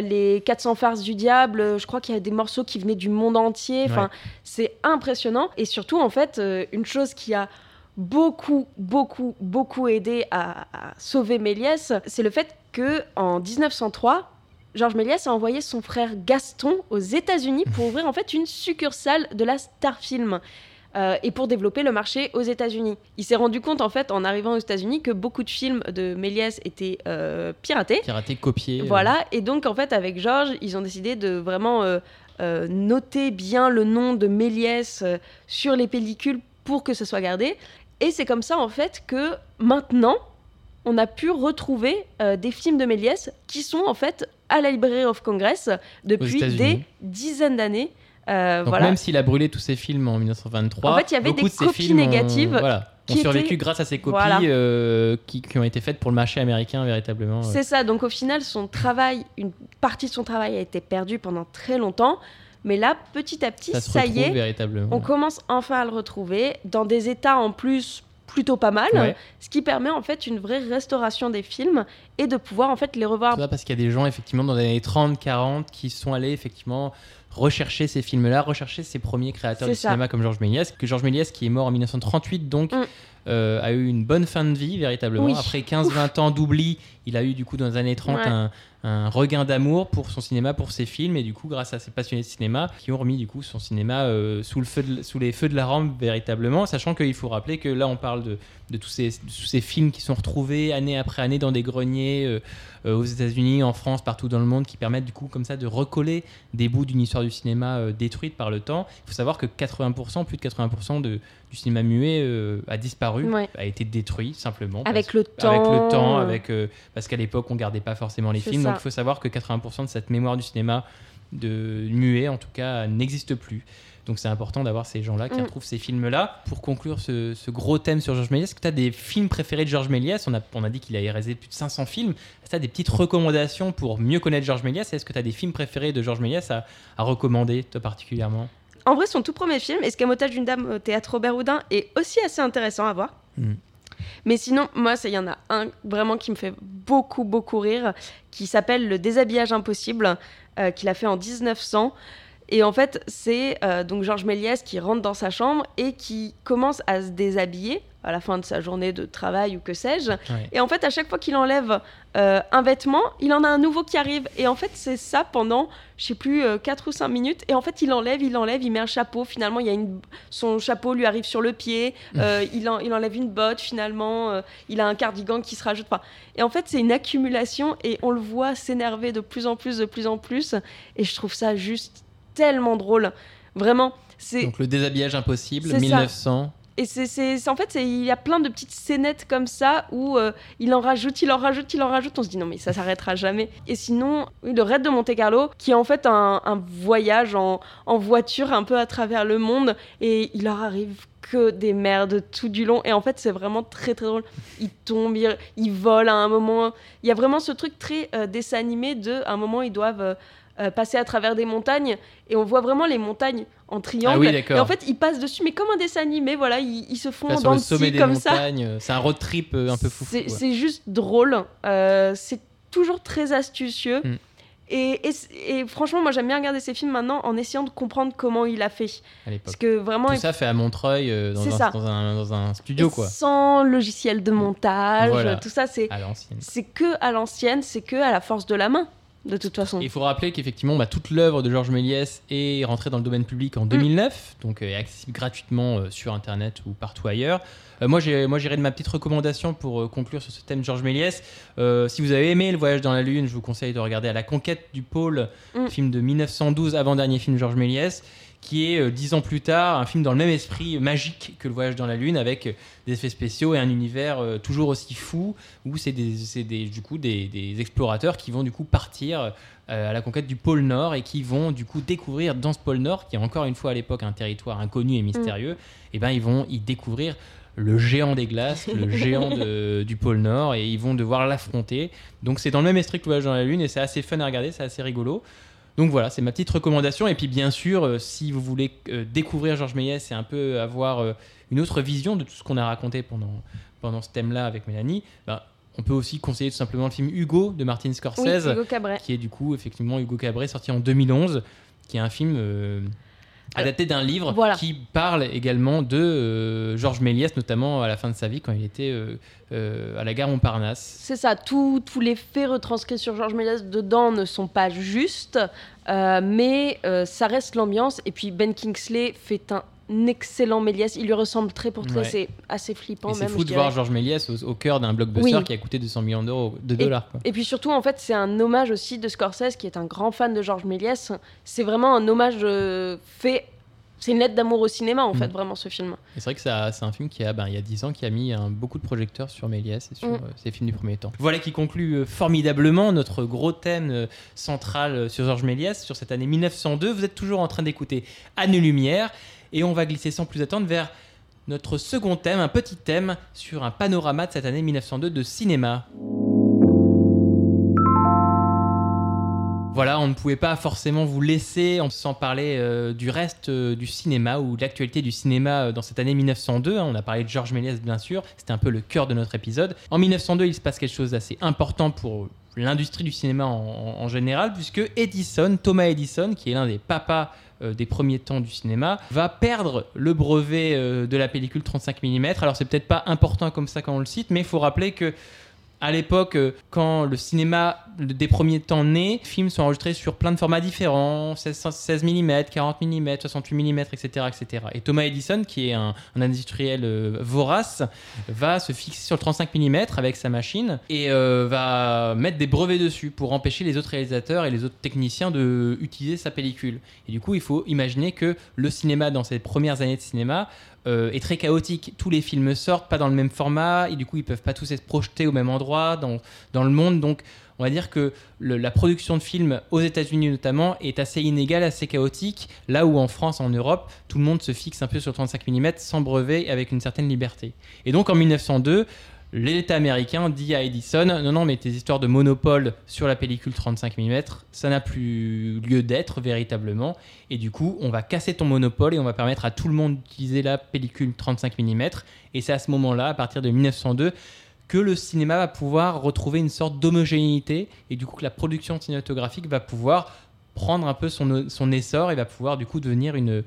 les 400 farces du diable. Je crois qu'il y a des morceaux qui venaient du monde entier. Enfin, Ouais. c'est impressionnant. Et surtout, en fait, euh, une chose qui a beaucoup, beaucoup, beaucoup aidé à, à sauver Méliès, c'est le fait que en 1903, Georges Méliès a envoyé son frère Gaston aux États-Unis pour (laughs) ouvrir en fait une succursale de la Starfilm. euh, et pour développer le marché aux États-Unis. Il s'est rendu compte en fait en arrivant aux États-Unis que beaucoup de films de Méliès étaient euh, piratés. Piraté, copié. euh, Voilà, et donc en fait avec Georges, ils ont décidé de vraiment euh, noter bien le nom de Méliès euh, sur les pellicules pour que ça soit gardé. Et c'est comme ça en fait que maintenant, on a pu retrouver euh, des films de Méliès qui sont en fait à la Library of Congress depuis des dizaines d'années. Euh, Donc voilà. même s'il a brûlé tous ses films en 1923, En fait, il y avait beaucoup des de copies films ont- négatives voilà, ont qui survécu étaient- grâce à ces copies Voilà. euh, qui, qui ont été faites pour le marché américain véritablement. euh. C'est ça, donc au final, son travail, une partie de son travail a été perdue pendant très longtemps. Mais là, petit à petit, ça y est, on commence enfin à le retrouver dans des états en plus plutôt pas mal, Ouais. ce qui permet en fait une vraie restauration des films et de pouvoir en fait les revoir. Parce qu'il y a des gens effectivement dans les années 30, 40 qui sont allés effectivement rechercher ces films-là, rechercher ces premiers créateurs du ça. cinéma comme Georges Méliès, que Georges Méliès qui est mort en 1938 donc Mm. Euh, a eu une bonne fin de vie véritablement. Oui. Après 15-20 ans d'oubli, il a eu du coup dans les années 30 Ouais. un, un regain d'amour pour son cinéma, pour ses films et du coup grâce à ces passionnés de cinéma qui ont remis du coup son cinéma euh, sous, le feu de- sous les feux de la rampe véritablement, sachant qu'il faut rappeler que là on parle de, de tous, ces, de tous ces films qui sont retrouvés année après année dans des greniers euh, aux États-Unis, en France, partout dans le monde, qui permettent du coup comme ça de recoller des bouts d'une histoire du cinéma détruite par le temps. Il faut savoir que 80%, plus de 80% de, du cinéma muet euh, a disparu, Ouais. a été détruit simplement. Avec parce- le temps. Avec le temps, avec, euh, parce qu'à l'époque on gardait pas forcément les films. ça. Donc il faut savoir que 80% de cette mémoire du cinéma de muet en tout cas n'existe plus. Donc c'est important d'avoir ces gens-là qui Mm. retrouvent ces films-là. Pour conclure ce, ce gros thème sur Georges Méliès, est-ce que tu as des films préférés de Georges Méliès? On a, on a dit qu'il a réalisé plus de 500 films. Est-ce que tu as des petites recommandations pour mieux connaître Georges Méliès? Est-ce que tu as des films préférés de Georges Méliès à, à recommander, toi particulièrement? En vrai, son tout premier film, Escamotage d'une dame au théâtre Robert Houdin, est aussi assez intéressant à voir. Mm. Mais sinon, moi, il y en a un vraiment qui me fait beaucoup, beaucoup rire, qui s'appelle Le déshabillage impossible, euh, qu'il a fait en 1900. Et en fait, c'est euh, donc Georges Méliès qui rentre dans sa chambre et qui commence à se déshabiller à la fin de sa journée de travail ou que sais-je. Ouais. Et en fait, à chaque fois qu'il enlève euh, un vêtement, il en a un nouveau qui arrive. Et en fait, c'est ça pendant, je sais plus, 4 ou 5 minutes. Et en fait, il enlève, il enlève, il met un chapeau. Finalement, il y a une... son chapeau lui arrive sur le pied. (laughs) Euh, il, en- il enlève une botte, finalement. euh, il a un cardigan qui se rajoute. Enfin, et en fait, c'est une accumulation. Et on le voit s'énerver de plus en plus, de plus en plus. Et je trouve ça juste tellement drôle. Vraiment. C'est... Donc le déshabillage impossible, C'est ça. 1900. Et c'est, c'est- c'est- en fait, c'est- il y a plein de petites scénettes comme ça où euh, il en rajoute, il en rajoute, il en rajoute. On se dit non, mais ça s'arrêtera jamais. Et sinon, oui, le raid de Monte Carlo, qui est en fait un, un voyage en, en voiture un peu à travers le monde. Et il leur arrive que des merdes tout du long. Et en fait, c'est vraiment très très drôle. Ils tombent, ils, ils volent à un moment. Il y a vraiment ce truc très euh, dessin animé de, à un moment, ils doivent. euh, euh, passer à travers des montagnes et on voit vraiment les montagnes en triangle. Ah oui, et en fait, ils passent dessus, mais comme un dessin animé, voilà, ils, ils se font Là, sur dans le sommet des comme montagnes, euh, c'est un road trip euh, un peu fou. C'est juste drôle. Euh, c'est toujours très astucieux. Mm. Et, et c- et franchement, moi j'aime bien regarder ces films maintenant en essayant de comprendre comment il a fait. à. Parce que vraiment, Tout il ça fait à Montreuil, euh, dans, un, ça. dans, un, dans un studio, et quoi. sans logiciel de montage, Voilà. tout ça, c'est c'est que à l'ancienne, c'est que à la force de la main, de toute façon. Il faut rappeler qu'effectivement, bah, toute l'œuvre de Georges Méliès est rentrée dans le domaine public Mm. en 2009, donc euh, est accessible gratuitement euh, sur Internet ou partout ailleurs. Euh, moi, j'irai de ma petite recommandation pour euh, conclure sur ce thème Georges Méliès. Si vous avez aimé Le Voyage dans la Lune, je vous conseille de regarder À la conquête du pôle, Mm. film de 1912, avant-dernier film de Georges Méliès, qui est euh, dix ans plus tard un film dans le même esprit magique que Le Voyage dans la Lune, avec euh, des effets spéciaux et un univers euh, toujours aussi fou, où c'est des, des- du coup des, des explorateurs qui vont du coup partir à la conquête du pôle Nord et qui vont du coup découvrir dans ce pôle Nord, qui est encore une fois à l'époque un territoire inconnu et mystérieux, et ben ils vont y découvrir le géant des glaces, le (laughs) géant de- du pôle Nord, et ils vont devoir l'affronter. Donc c'est dans le même esprit que le voyage dans la Lune, et c'est assez fun à regarder, c'est assez rigolo. Donc voilà, c'est ma petite recommandation. Et puis bien sûr, euh, si vous voulez euh, découvrir Georges Méliès et un peu avoir euh, une autre vision de tout ce qu'on a raconté pendant, pendant ce thème-là avec Mélanie, ben, on peut aussi conseiller tout simplement le film Hugo de Martin Scorsese Hugo Cabret. qui est du coup effectivement Hugo Cabret sorti en 2011 qui est un film adapté d'un livre voilà. qui parle également de euh, Georges Méliès notamment à la fin de sa vie quand il était euh, euh, à la gare Montparnasse C'est ça, tous tous les faits retranscrits sur Georges Méliès dedans ne sont pas justes, euh, mais euh, ça reste l'ambiance. Et puis Ben Kingsley fait un excellent Méliès, il lui ressemble très pour très, Ouais. c'est assez flippant c'est fou je de voir Georges Méliès au, au cœur d'un blockbuster Oui. qui a coûté 200 millions d'euros de dollars quoi. Et puis surtout, en fait, c'est un hommage aussi de Scorsese, qui est un grand fan de Georges Méliès. C'est vraiment un hommage euh, fait. C'est une lettre d'amour au cinéma, en Mm. fait, vraiment, ce film. C'est vrai que c'est un film qui a, ben, il y a 10 ans qui a mis un- beaucoup de projecteurs sur Méliès et sur Mm. euh, ses films du premier temps. Voilà qui conclut euh, formidablement notre gros thème central sur Georges Méliès sur cette année 1902. Vous êtes toujours en train d'écouter Anne Lumière et on va glisser sans plus attendre vers notre second thème, un petit thème sur un panorama de cette année 1902 de cinéma. Voilà, on ne pouvait pas forcément vous laisser sans parler euh, du reste euh, du cinéma ou de l'actualité du cinéma euh, dans cette année 1902. hein. On a parlé de Georges Méliès, bien sûr, c'était un peu le cœur de notre épisode. En 1902, il se passe quelque chose d'assez important pour l'industrie du cinéma en, en- général, puisque Edison, Thomas Edison, qui est l'un des papas des premiers temps du cinéma, va perdre le brevet euh, de la pellicule 35 mm. Alors c'est peut-être pas important comme ça quand on le cite, mais il faut rappeler que à l'époque, euh, quand le cinéma des premiers temps naît, les films sont enregistrés sur plein de formats différents, 16, 16 mm, 40 mm, 68 mm, etc., etc. Et Thomas Edison, qui est un, industriel euh, vorace, va se fixer sur le 35 mm avec sa machine et euh, va mettre des brevets dessus pour empêcher les autres réalisateurs et les autres techniciens de utiliser sa pellicule. Et du coup, il faut imaginer que le cinéma, dans ses premières années de cinéma, euh, est très chaotique. Tous les films sortent pas dans le même format et du coup ils peuvent pas tous être projetés au même endroit dans, dans le monde. Donc on va dire que la production de films aux États-Unis notamment est assez inégale, assez chaotique. Là où en France, en Europe, tout le monde se fixe un peu sur 35 mm sans brevet et avec une certaine liberté. Et donc en 1902, l'État américain dit à Edison non non mais tes histoires de monopole sur la pellicule 35 mm ça n'a plus lieu d'être véritablement. Et du coup on va casser ton monopole et on va permettre à tout le monde d'utiliser la pellicule 35 mm et c'est à ce moment-là à partir de 1902 que le cinéma va pouvoir retrouver une sorte d'homogénéité et du coup que la production cinématographique va pouvoir prendre un peu son, son essor et va pouvoir du coup devenir une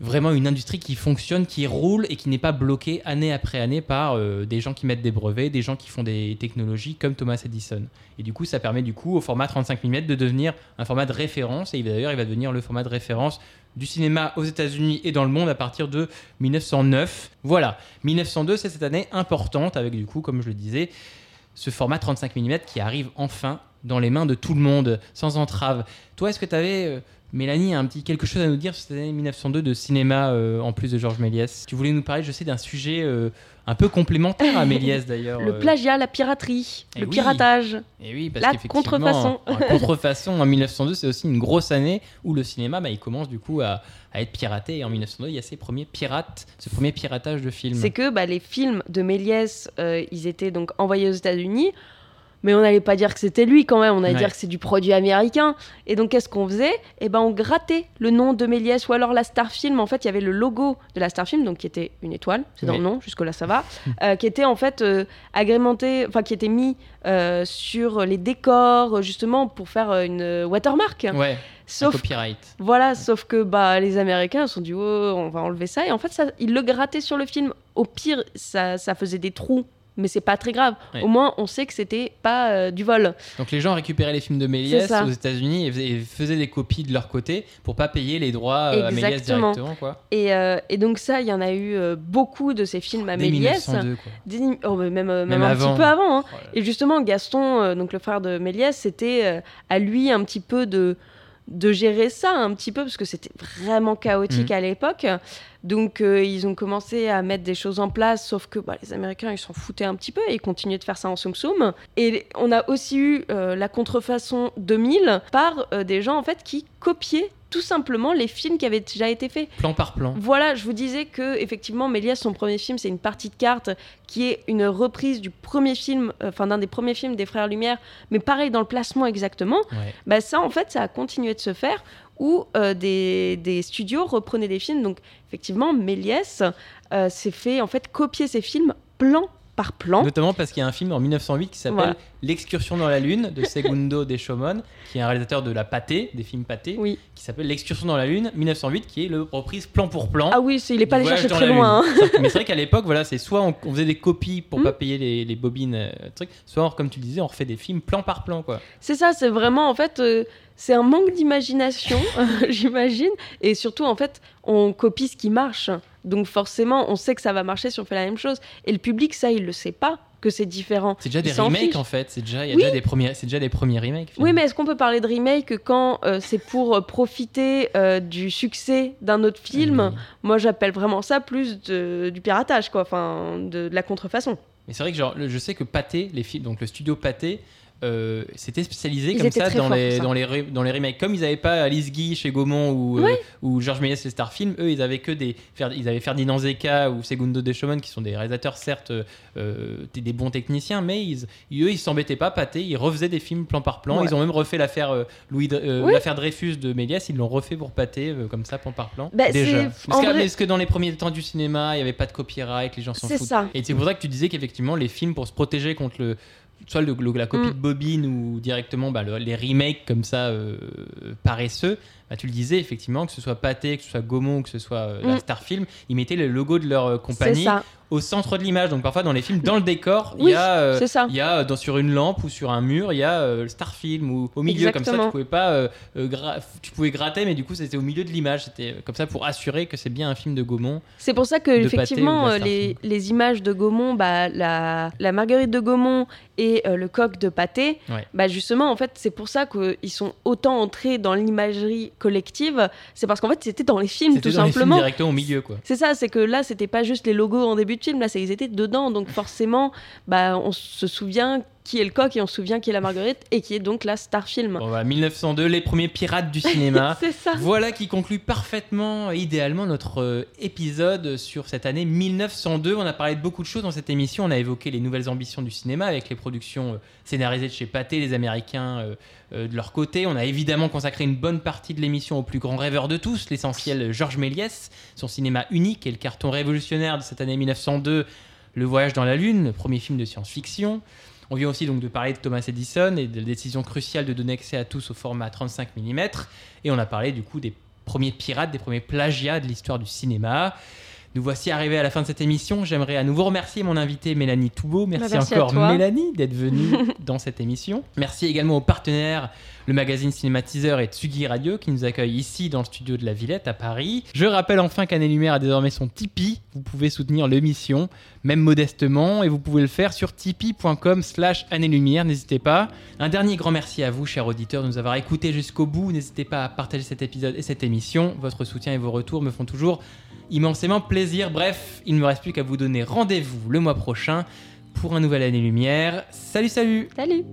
vraiment une industrie qui fonctionne, qui roule et qui n'est pas bloquée année après année par euh, des gens qui mettent des brevets, des gens qui font des technologies comme Thomas Edison. Et du coup, ça permet du coup au format 35 mm de devenir un format de référence et d'ailleurs, il va devenir le format de référence du cinéma aux États-Unis et dans le monde à partir de 1909. Voilà, 1902, c'est cette année importante avec du coup, comme je le disais, ce format 35 mm qui arrive enfin dans les mains de tout le monde, sans entrave. Toi, est-ce que tu avais, Mélanie, un petit quelque chose à nous dire sur cette année 1902 de cinéma euh, en plus de Georges Méliès Tu voulais nous parler, je sais, d'un sujet euh, un peu complémentaire à Méliès d'ailleurs. (laughs) Le euh, plagiat, la piraterie, Eh le oui. piratage. et oui, parce La contrefaçon. La contrefaçon en (laughs) 1902, c'est aussi une grosse année où le cinéma, bah, il commence du coup à, à être piraté. Et en 1902, il y a ces premiers pirates, ce premier piratage de films. C'est que bah, les films de Méliès, ils étaient donc envoyés aux États-Unis. Mais on n'allait pas dire que c'était lui quand même, on allait Ouais. dire que c'est du produit américain. Et donc qu'est-ce qu'on faisait? Eh ben on grattait le nom de Méliès ou alors la Starfilm. En fait, il y avait le logo de la Starfilm, donc qui était une étoile, c'est dans Oui. le nom, jusque là ça va, (laughs) euh, qui était en fait euh, agrémenté, enfin qui était mis euh, sur les décors justement pour faire une watermark. Ouais, un Sauf copyright. voilà, sauf que bah, les Américains se sont dit, oh, on va enlever ça. Et en fait, ça, ils le grattaient sur le film. Au pire, ça, ça faisait des trous, mais c'est pas très grave. Au moins, on sait que c'était pas euh, du vol. Donc les gens récupéraient les films de Méliès aux États-Unis et faisaient, et faisaient des copies de leur côté pour pas payer les droits euh, à Méliès Exactement. directement, quoi. Et, euh, et donc, ça, il y en a eu euh, beaucoup de ces films à Dès Méliès. 1902, quoi. Dès- oh, même, Même même un avant. petit peu avant. hein. Oh. Et justement, Gaston, donc le frère de Méliès, c'était à lui un petit peu de, de gérer ça, un petit peu, parce que c'était vraiment chaotique Mhm. à l'époque. Donc, euh, ils ont commencé à mettre des choses en place, sauf que bah, les Américains, ils s'en foutaient un petit peu et ils continuaient de faire ça en soum soum. Et on a aussi eu euh, la contrefaçon 2000 par euh, des gens, en fait, qui copiaient tout simplement les films qui avaient déjà été faits. Plan par plan. Voilà, je vous disais que effectivement, Méliès, son premier film, c'est une partie de cartes qui est une reprise du premier film, euh, enfin d'un des premiers films des Frères Lumière, mais pareil dans le placement exactement. Ouais. Bah ça, en fait, ça a continué de se faire où euh, des, des studios reprenaient des films. Donc effectivement, Méliès euh, s'est fait en fait copier ses films plan par plan. Notamment parce qu'il y a un film en 1908 qui s'appelle Voilà. L'excursion dans la Lune de Segundo Deschomon, qui est un réalisateur de la pâté, des films pâtés, Oui. qui s'appelle L'excursion dans la Lune 1908, qui est le reprise plan pour plan. Ah oui, il est pas allé chercher très loin. Hein. Mais c'est vrai qu'à l'époque, voilà, c'est soit on, on faisait des copies pour Mm. pas payer les, les bobines, euh, trucs, soit comme tu disais, on refait des films plan par plan, quoi. C'est ça, c'est vraiment en fait, euh, c'est un manque d'imagination, (laughs) j'imagine, et surtout en fait, on copie ce qui marche. Donc forcément, on sait que ça va marcher si on fait la même chose. Et le public, ça, il le sait pas que c'est différent. C'est déjà des remakes fiche. en fait. C'est déjà, y a Oui. déjà des premiers, c'est déjà des premiers remakes. Oui, mais est-ce qu'on peut parler de remake quand euh, c'est pour euh, profiter euh, du succès d'un autre film? Moi, j'appelle vraiment ça plus de- du piratage, quoi, enfin, de, de la contrefaçon. Mais c'est vrai que genre, le- je sais que Pathé, les films, donc le studio Pathé, euh, s'était spécialisé Ils comme ça dans forts les, ça. dans, les, dans les remakes. Comme ils n'avaient pas Alice Guy chez Gaumont ou, euh, ou Georges Méliès et Starfilm, eux ils avaient que des. Ils avaient Ferdinand Zecca ou Segundo Deschomon qui sont des réalisateurs, certes, euh, des bons techniciens, mais ils, eux ils s'embêtaient pas. Pathé, ils refaisaient des films plan par plan. Ouais. Ils ont même refait l'affaire euh, Louis, Dre- Oui. l'affaire Dreyfus de Méliès, ils l'ont refait pour euh, comme ça, plan par plan. Bah, Déjà. Parce que, vrai- parce que dans les premiers temps du cinéma, il n'y avait pas de copyright, les gens s'en C'est foutent. ça. Et c'est pour ça que tu disais qu'effectivement, les films, pour se protéger contre le, soit le- le- la copie Mm. de bobine ou directement bah, le- les remakes comme ça euh, paresseux, bah, tu le disais effectivement, que ce soit Pathé, que ce soit Gaumont, que ce soit euh, la Mm. Starfilm, ils mettaient le logo de leur euh, compagnie au centre de l'image. Donc parfois dans les films, dans le décor, il Oui, y a, euh, c'est ça. il y a dans, sur une lampe ou sur un mur, il y a le Starfilm ou au milieu comme ça. Tu pouvais pas, tu pouvais gratter, mais du coup c'était au milieu de l'image. C'était comme ça pour assurer que c'est bien un film de Gaumont. C'est pour ça que, Pathé effectivement, les, images de Gaumont, bah, la, la marguerite de Gaumont et le coq de Pâté, Ouais. bah, justement, en fait, c'est pour ça qu'ils sont autant entrés dans l'imagerie collective. C'est parce qu'en fait, c'était dans les films, tout dans les films simplement. directement au milieu quoi. C'est ça, c'est que là, c'était pas juste les logos en début de film, là, c'est ils étaient dedans. Donc (laughs) forcément, bah, on se souvient qui est le coq et on se souvient qui est la marguerite et qui est donc la star film. Bon, voilà, 1902, les premiers pirates du cinéma. (laughs) c'est ça. Voilà qui conclut parfaitement, idéalement, notre euh, épisode sur cette année 1902. On a parlé de beaucoup de choses dans cette émission. On a évoqué les nouvelles ambitions du cinéma avec les productions euh, scénarisées de chez Pathé, les Américains euh, de leur côté. On a évidemment consacré une bonne partie de l'émission au plus grand rêveur de tous, l'essentiel Georges Méliès, son cinéma unique et le carton révolutionnaire de cette année 1902, Le Voyage dans la Lune, le premier film de science-fiction. On vient aussi donc de parler de Thomas Edison et de la décision cruciale de donner accès à tous au format 35 mm. Et on a parlé du coup des premiers pirates, des premiers plagiats de l'histoire du cinéma. Nous voici arrivés à la fin de cette émission. J'aimerais à nouveau remercier mon invitée Mélanie Toubeau. Merci, Bah, merci encore. Mélanie d'être venue (laughs) dans cette émission. Merci également aux partenaires, le magazine Cinématiseur et Tsugi Radio qui nous accueillent ici dans le studio de la Villette à Paris. Je rappelle enfin qu'Année Lumière a désormais son Tipeee. Vous pouvez soutenir l'émission, même modestement, et vous pouvez le faire sur tipeee.com slash Année Lumière. N'hésitez pas. Un dernier grand merci à vous, chers auditeurs, de nous avoir écoutés jusqu'au bout. N'hésitez pas à partager cet épisode et cette émission. Votre soutien et vos retours me font toujours immensément plaisir. Bref, il ne me reste plus qu'à vous donner rendez-vous le mois prochain pour un nouvel Année Lumière. Salut, salut Salut